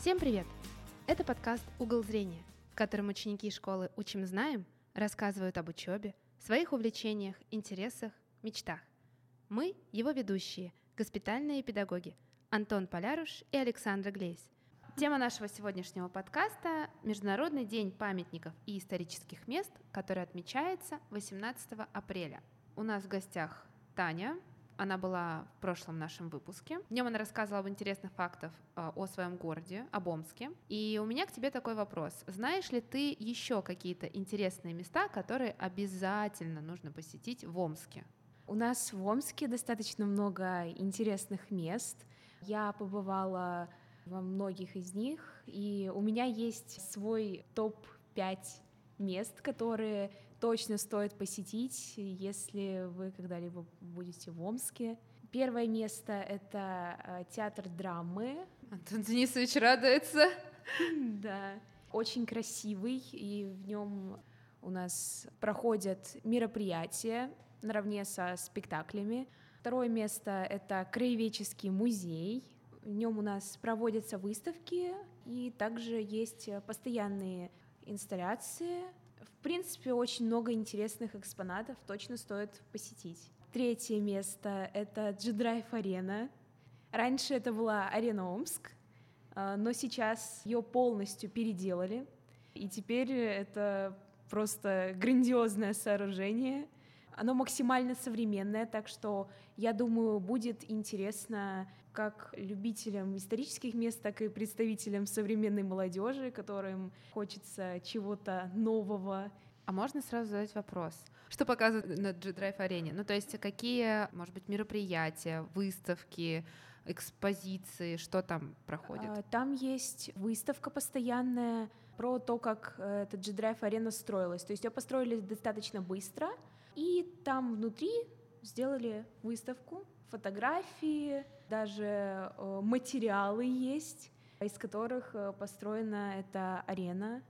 Всем привет! Это подкаст «Угол зрения», в котором ученики школы «Учим знаем» рассказывают об учебе, своих увлечениях, интересах, мечтах. Мы – его ведущие, госпитальные педагоги Антон Поляруш и Александра Глейс. Тема нашего сегодняшнего подкаста – Международный день памятников и исторических мест, который отмечается 18 апреля. У нас в гостях Таня, она была в прошлом нашем выпуске. В нем она рассказывала об интересных фактах э, о своем городе, об Омске. И у меня к тебе такой вопрос. Знаешь ли ты еще какие-то интересные места, которые обязательно нужно посетить в Омске? У нас в Омске достаточно много интересных мест. Я побывала во многих из них, и у меня есть свой топ-5 мест, которые точно стоит посетить, если вы когда-либо будете в Омске. Первое место — это э, театр драмы. Антон Денисович радуется. Да, очень красивый, и в нем у нас проходят мероприятия наравне со спектаклями. Второе место — это краеведческий музей. В нем у нас проводятся выставки, и также есть постоянные инсталляции, в принципе, очень много интересных экспонатов, точно стоит посетить. Третье место — это G-Drive Арена. Раньше это была Арена Омск, а, но сейчас ее полностью переделали, и теперь это просто грандиозное сооружение. Оно максимально современное, так что, я думаю, будет интересно как любителям исторических мест, так и представителям современной молодежи, которым хочется чего-то нового. А можно сразу задать вопрос? Что показывают на G-Drive арене? Ну, то есть какие, может быть, мероприятия, выставки, экспозиции, что там проходит? А, там есть выставка постоянная про то, как э, эта G-Drive арена строилась. То есть ее построили достаточно быстро, и там внутри сделали выставку, фотографии, даже э, материалы есть, из которых э, построена эта арена.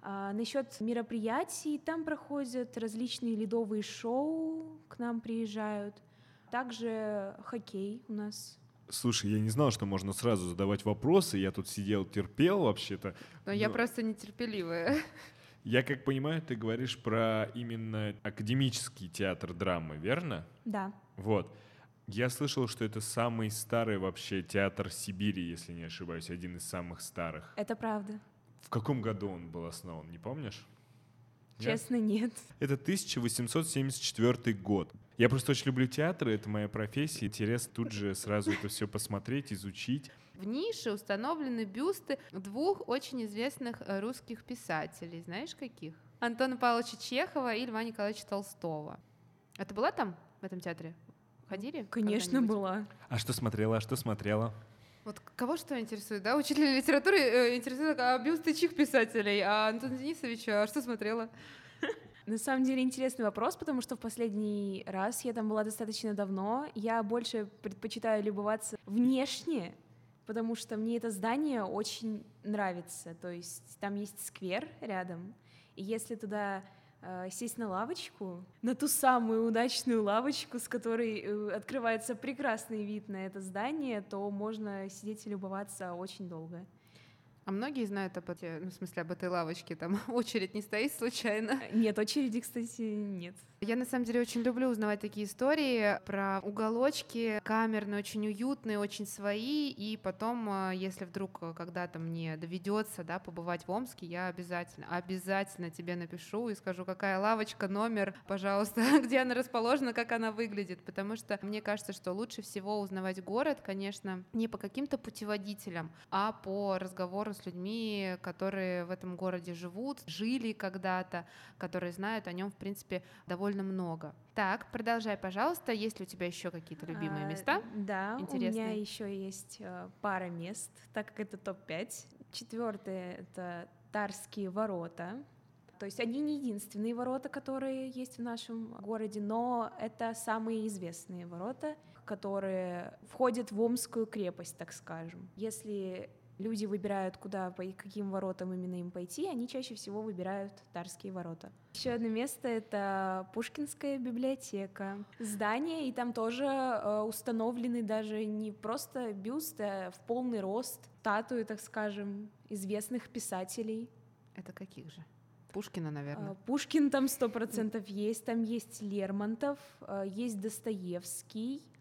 А насчет мероприятий, там проходят различные ледовые шоу, к нам приезжают. Также хоккей у нас Слушай, я не знал, что можно сразу задавать вопросы. Я тут сидел, терпел вообще-то. Но, но... я просто нетерпеливая. Я как понимаю, ты говоришь про именно академический театр драмы, верно? Да. Вот. Я слышал, что это самый старый вообще театр Сибири, если не ошибаюсь, один из самых старых. Это правда. В каком году он был основан, не помнишь? Честно, нет. Это 1874 год. Я просто очень люблю театры, это моя профессия. Интерес тут же сразу это все посмотреть, изучить. В нише установлены бюсты двух очень известных э, русских писателей. Знаешь, каких? Антона Павловича Чехова и Льва Николаевича Толстого. А ты была там, в этом театре? Ходили? Конечно, была. А что смотрела, а что смотрела? Вот кого что интересует, да? Учитель литературы э, интересует а бюсты чьих писателей, а Антон Денисович, а что смотрела? На самом деле интересный вопрос, потому что в последний раз я там была достаточно давно. Я больше предпочитаю любоваться внешне, потому что мне это здание очень нравится. То есть там есть сквер рядом, и если туда сесть на лавочку, на ту самую удачную лавочку, с которой э, открывается прекрасный вид на это здание, то можно сидеть и любоваться очень долго. А многие знают об этой, ну, в смысле, об этой лавочке, там очередь не стоит случайно? Нет, очереди, кстати, нет. Я на самом деле очень люблю узнавать такие истории про уголочки камерные, очень уютные, очень свои. И потом, э, если вдруг когда-то мне доведется да, побывать в Омске, я обязательно, обязательно тебе напишу и скажу, какая лавочка, номер, пожалуйста, где она расположена, как она выглядит. Потому что мне кажется, что лучше всего узнавать город, конечно, не по каким-то путеводителям, а по разговору с людьми, которые в этом городе живут, жили когда-то, которые знают о нем, в принципе, довольно много. Так, продолжай, пожалуйста. Есть ли у тебя еще какие-то любимые а, места? Да, интересные? у меня еще есть э, пара мест, так как это топ-5. Четвертое — это Тарские ворота. То есть они не единственные ворота, которые есть в нашем городе, но это самые известные ворота, которые входят в Омскую крепость, так скажем. Если люди выбирают, куда, по каким воротам именно им пойти, они чаще всего выбирают Тарские ворота. Еще одно место — это Пушкинская библиотека. Здание, и там тоже э, установлены даже не просто бюсты, а в полный рост статуи, так скажем, известных писателей. Это каких же? Пушкина, наверное. А, Пушкин там сто процентов есть, там есть Лермонтов, э, есть Достоевский, Э,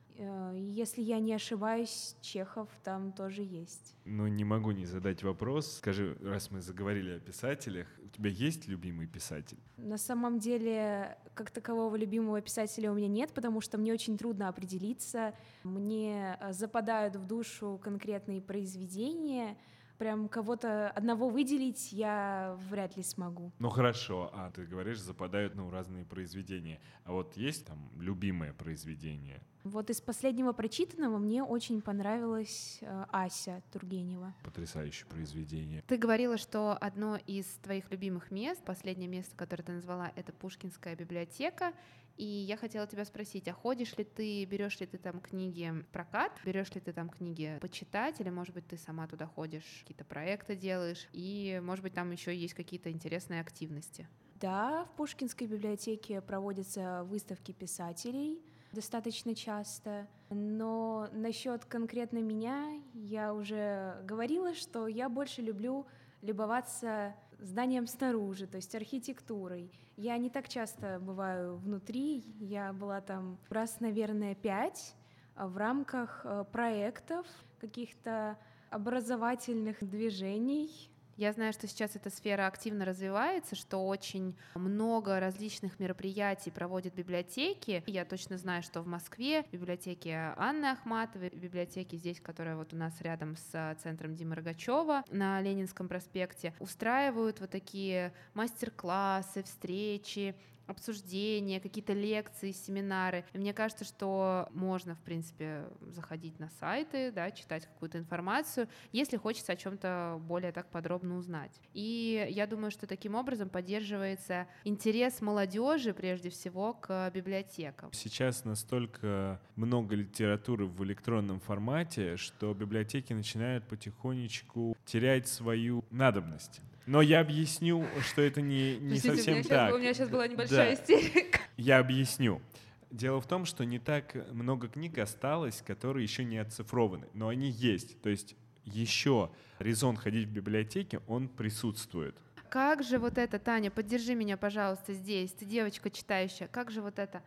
если я не ошибаюсь, Чехов там тоже есть. Ну, не могу не задать вопрос. Скажи, раз мы заговорили о писателях, у тебя есть любимый писатель? На самом деле, как такового любимого писателя у меня нет, потому что мне очень трудно определиться. Мне э, западают в душу конкретные произведения, прям кого-то одного выделить я вряд ли смогу. Ну хорошо, а ты говоришь, западают ну, разные произведения. А вот есть там любимое произведение? Вот из последнего прочитанного мне очень понравилась э, Ася Тургенева. Потрясающее произведение. Ты говорила, что одно из твоих любимых мест, последнее место, которое ты назвала, это Пушкинская библиотека. И я хотела тебя спросить, а ходишь ли ты, берешь ли ты там книги прокат, берешь ли ты там книги почитать, или, может быть, ты сама туда ходишь, какие-то проекты делаешь, и, может быть, там еще есть какие-то интересные активности? Да, в Пушкинской библиотеке проводятся выставки писателей достаточно часто. Но насчет конкретно меня я уже говорила, что я больше люблю любоваться зданием снаружи, то есть архитектурой. Я не так часто бываю внутри, я была там раз, наверное, пять а в рамках э, проектов, каких-то образовательных движений, я знаю, что сейчас эта сфера активно развивается, что очень много различных мероприятий проводят библиотеки. Я точно знаю, что в Москве библиотеки Анны Ахматовой, библиотеки здесь, которая вот у нас рядом с центром Димы Рогачева на Ленинском проспекте, устраивают вот такие мастер-классы, встречи, обсуждения, какие-то лекции, семинары. И мне кажется, что можно, в принципе, заходить на сайты, да, читать какую-то информацию, если хочется о чем-то более так подробно узнать. И я думаю, что таким образом поддерживается интерес молодежи, прежде всего, к библиотекам. Сейчас настолько много литературы в электронном формате, что библиотеки начинают потихонечку терять свою надобность. Но я объясню, что это не, не совсем у так. Сейчас, у меня сейчас была небольшая да. истерика. Я объясню. Дело в том, что не так много книг осталось, которые еще не оцифрованы, но они есть. То есть еще резон ходить в библиотеке, он присутствует. Как же вот это, Таня, поддержи меня, пожалуйста, здесь. Ты девочка читающая. Как же вот это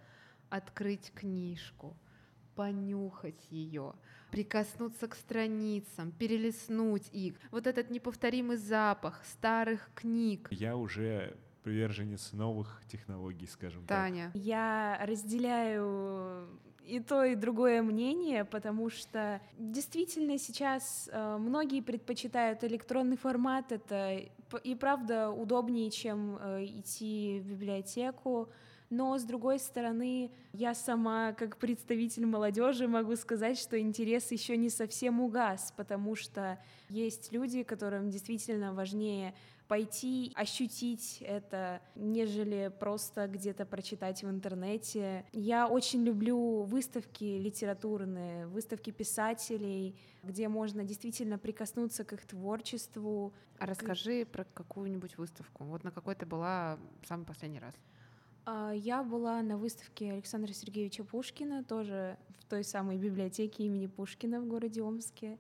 открыть книжку, понюхать ее, прикоснуться к страницам, перелистнуть их. Вот этот неповторимый запах старых книг. Я уже приверженец новых технологий, скажем Таня. так. Я разделяю и то, и другое мнение, потому что действительно сейчас э, многие предпочитают электронный формат. Это и правда удобнее, чем э, идти в библиотеку но с другой стороны, я сама, как представитель молодежи, могу сказать, что интерес еще не совсем угас, потому что есть люди, которым действительно важнее пойти ощутить это, нежели просто где-то прочитать в интернете. Я очень люблю выставки литературные, выставки писателей, где можно действительно прикоснуться к их творчеству. А расскажи про какую-нибудь выставку. Вот на какой ты была самый последний раз? А, я была на выставке Александра Сергеевича Пушкина, тоже в той самой библиотеке имени Пушкина в городе Омске.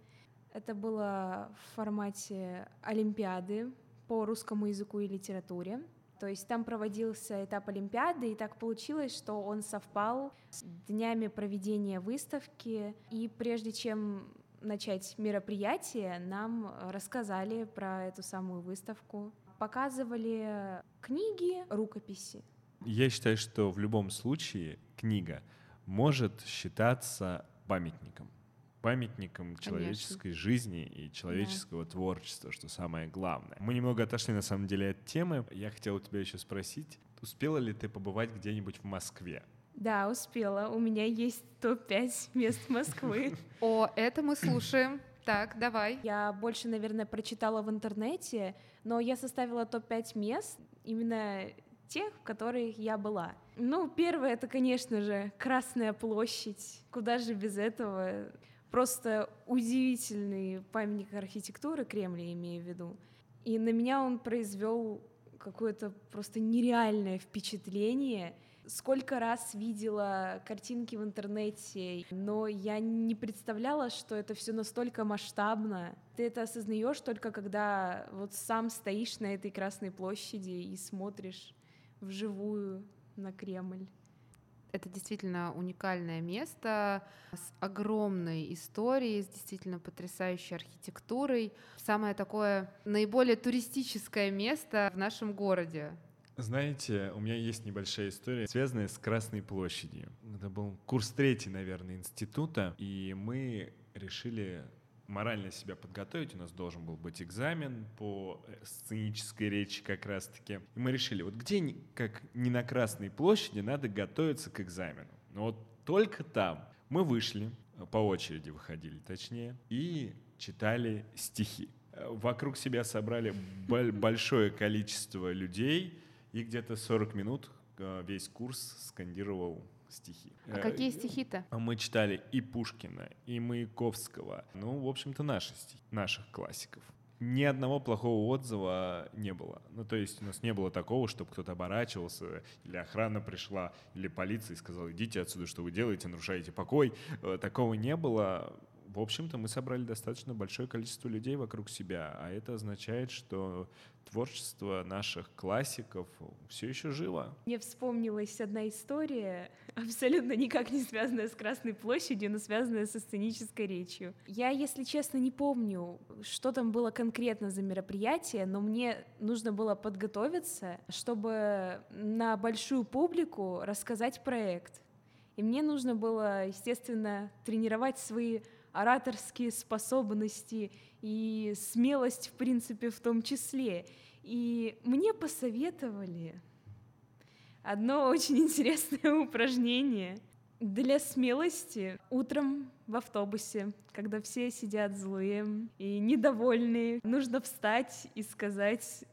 Это было в формате Олимпиады по русскому языку и литературе. То есть там проводился этап Олимпиады, и так получилось, что он совпал с днями проведения выставки. И прежде чем начать мероприятие, нам рассказали про эту самую выставку. Показывали книги, рукописи. Я считаю, что в любом случае книга может считаться памятником. Памятником человеческой Конечно. жизни и человеческого да. творчества, что самое главное. Мы немного отошли на самом деле от темы. Я хотел у тебя еще спросить, успела ли ты побывать где-нибудь в Москве? Да, успела. У меня есть топ-5 мест Москвы. О, это мы слушаем. Так, давай. Я больше, наверное, прочитала в интернете, но я составила топ-5 мест именно тех, в которых я была. Ну, первое — это, конечно же, Красная площадь. Куда же без этого? Просто удивительный памятник архитектуры Кремля, имею в виду. И на меня он произвел какое-то просто нереальное впечатление. Сколько раз видела картинки в интернете, но я не представляла, что это все настолько масштабно. Ты это осознаешь только когда вот сам стоишь на этой Красной площади и смотришь вживую на Кремль. Это действительно уникальное место с огромной историей, с действительно потрясающей архитектурой. Самое такое наиболее туристическое место в нашем городе. Знаете, у меня есть небольшая история, связанная с Красной площадью. Это был курс третий, наверное, института, и мы решили морально себя подготовить. У нас должен был быть экзамен по э, сценической речи как раз-таки. И мы решили, вот где, как не на Красной площади, надо готовиться к экзамену. Но вот только там мы вышли, э, по очереди выходили точнее, и читали стихи. Э, вокруг себя собрали большое количество людей, и где-то 40 минут весь курс скандировал стихи. А э, какие стихи-то? Мы читали и Пушкина, и Маяковского. Ну, в общем-то, наши стихи, наших классиков. Ни одного плохого отзыва не было. Ну, то есть у нас не было такого, чтобы кто-то оборачивался, или охрана пришла, или полиция и сказала, идите отсюда, что вы делаете, нарушаете покой. Э, такого не было в общем-то, мы собрали достаточно большое количество людей вокруг себя, а это означает, что творчество наших классиков все еще живо. Мне вспомнилась одна история, абсолютно никак не связанная с Красной площадью, но связанная со сценической речью. Я, если честно, не помню, что там было конкретно за мероприятие, но мне нужно было подготовиться, чтобы на большую публику рассказать проект. И мне нужно было, естественно, тренировать свои ораторские способности и смелость, в принципе, в том числе. И мне посоветовали одно очень интересное упражнение для смелости утром в автобусе, когда все сидят злые и недовольные. Нужно встать и сказать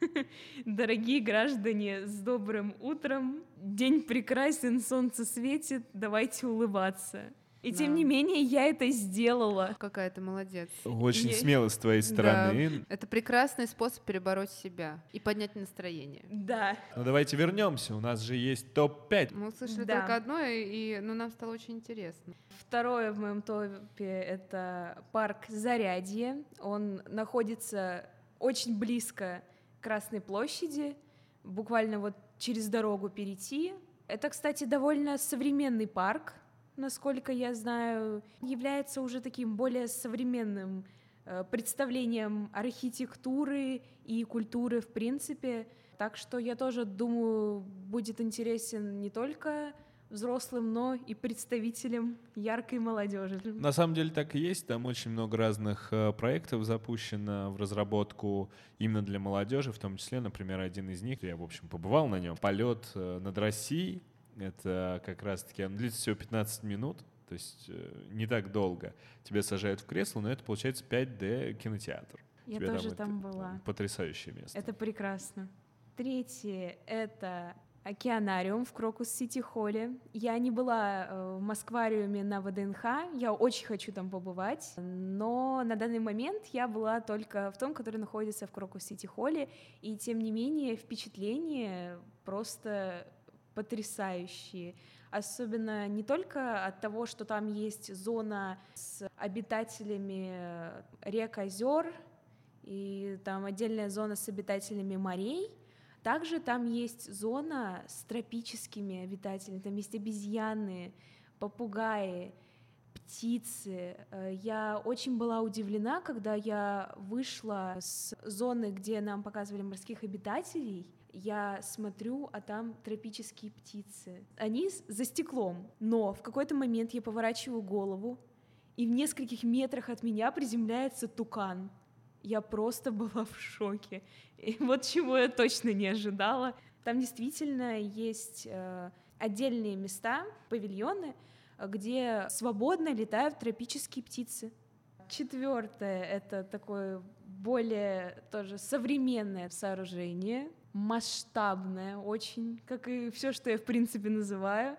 Дорогие граждане, с добрым утром. День прекрасен, солнце светит, давайте улыбаться. И да. тем не менее я это сделала. Какая ты молодец. Очень и... смело с твоей стороны. Да. Это прекрасный способ перебороть себя и поднять настроение. Да. Ну давайте вернемся. У нас же есть топ-5. Мы услышали да. только одно, и ну, нам стало очень интересно. Второе в моем топе — это парк Зарядье. Он находится очень близко к Красной площади, буквально вот через дорогу перейти. Это, кстати, довольно современный парк, насколько я знаю, является уже таким более современным э, представлением архитектуры и культуры в принципе. Так что я тоже думаю, будет интересен не только взрослым, но и представителям яркой молодежи. На самом деле так и есть. Там очень много разных э, проектов запущено в разработку именно для молодежи, в том числе, например, один из них, я, в общем, побывал на нем, полет э, над Россией, это как раз-таки, он длится всего 15 минут, то есть э, не так долго. Тебя сажают в кресло, но это получается 5D кинотеатр. Я Тебе тоже там, там была. Потрясающее место. Это прекрасно. Третье — это океанариум в Крокус-Сити-Холле. Я не была э, в Москвариуме на ВДНХ, я очень хочу там побывать, но на данный момент я была только в том, который находится в Крокус-Сити-Холле, и тем не менее впечатление просто потрясающие. Особенно не только от того, что там есть зона с обитателями э, рек, озер, и там отдельная зона с обитателями морей, также там есть зона с тропическими обитателями, там есть обезьяны, попугаи, птицы. Э, я очень была удивлена, когда я вышла с зоны, где нам показывали морских обитателей, я смотрю, а там тропические птицы. Они за стеклом, но в какой-то момент я поворачиваю голову, и в нескольких метрах от меня приземляется тукан. Я просто была в шоке. И вот чего я точно не ожидала. Там действительно есть э, отдельные места, павильоны, где свободно летают тропические птицы. Четвертое — это такое более тоже современное сооружение, масштабная очень, как и все, что я в принципе называю.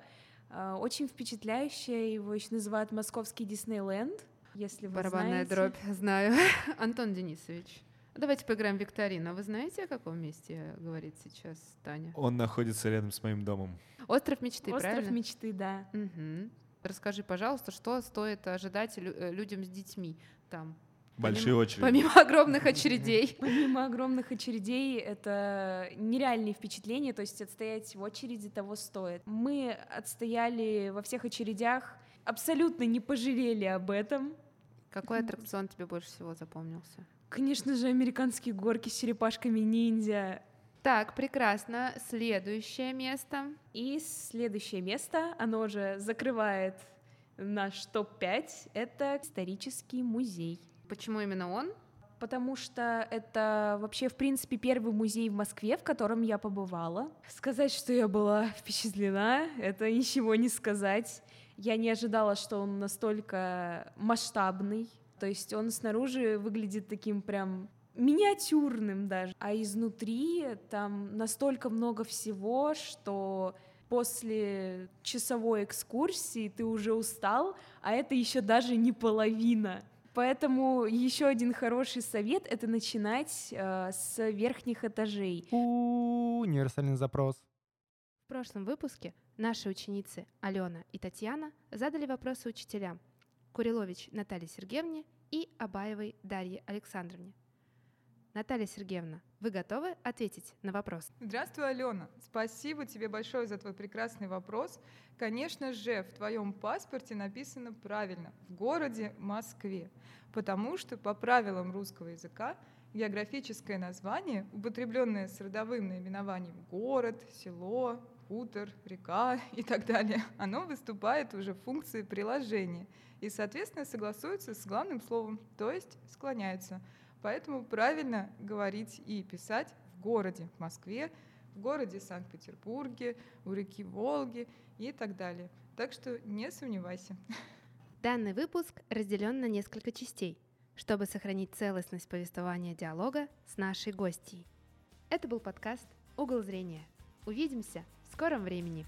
А, очень впечатляющее, его еще называют московский Диснейленд, если вы Барабанная знаете. дробь, знаю. Антон Денисович, давайте поиграем в викторину. Вы знаете, о каком месте говорит сейчас Таня? Он находится рядом с моим домом. Остров мечты, Остров правильно? мечты, да. Мгм. Расскажи, пожалуйста, что стоит ожидать лю- э, людям с детьми там? Большие Помимо- очереди. Помимо огромных очередей. Помимо огромных очередей, это нереальные впечатления, то есть отстоять в очереди того стоит. Мы отстояли во всех очередях, абсолютно не пожалели об этом. Какой аттракцион тебе больше всего запомнился? Конечно же, американские горки с черепашками ниндзя. Так, прекрасно. Следующее место. И следующее место, оно же закрывает наш топ-5, это исторический музей. Почему именно он? Потому что это вообще, в принципе, первый музей в Москве, в котором я побывала. Сказать, что я была впечатлена, это ничего не сказать. Я не ожидала, что он настолько масштабный. То есть он снаружи выглядит таким прям миниатюрным даже, а изнутри там настолько много всего, что после часовой экскурсии ты уже устал, а это еще даже не половина. Поэтому еще один хороший совет — это начинать э, с верхних этажей. У, Универсальный запрос. В прошлом выпуске наши ученицы Алена и Татьяна задали вопросы учителям Курилович Наталье Сергеевне и Абаевой Дарье Александровне. Наталья Сергеевна, вы готовы ответить на вопрос? Здравствуй, Алена. Спасибо тебе большое за твой прекрасный вопрос. Конечно же, в твоем паспорте написано правильно в городе Москве, потому что по правилам русского языка географическое название, употребленное с родовым наименованием город, село, хутор, река и так далее, оно выступает уже в функции приложения и, соответственно, согласуется с главным словом, то есть склоняется. Поэтому правильно говорить и писать в городе, в Москве, в городе Санкт-Петербурге, у реки Волги и так далее. Так что не сомневайся. Данный выпуск разделен на несколько частей, чтобы сохранить целостность повествования диалога с нашей гостьей. Это был подкаст «Угол зрения». Увидимся в скором времени.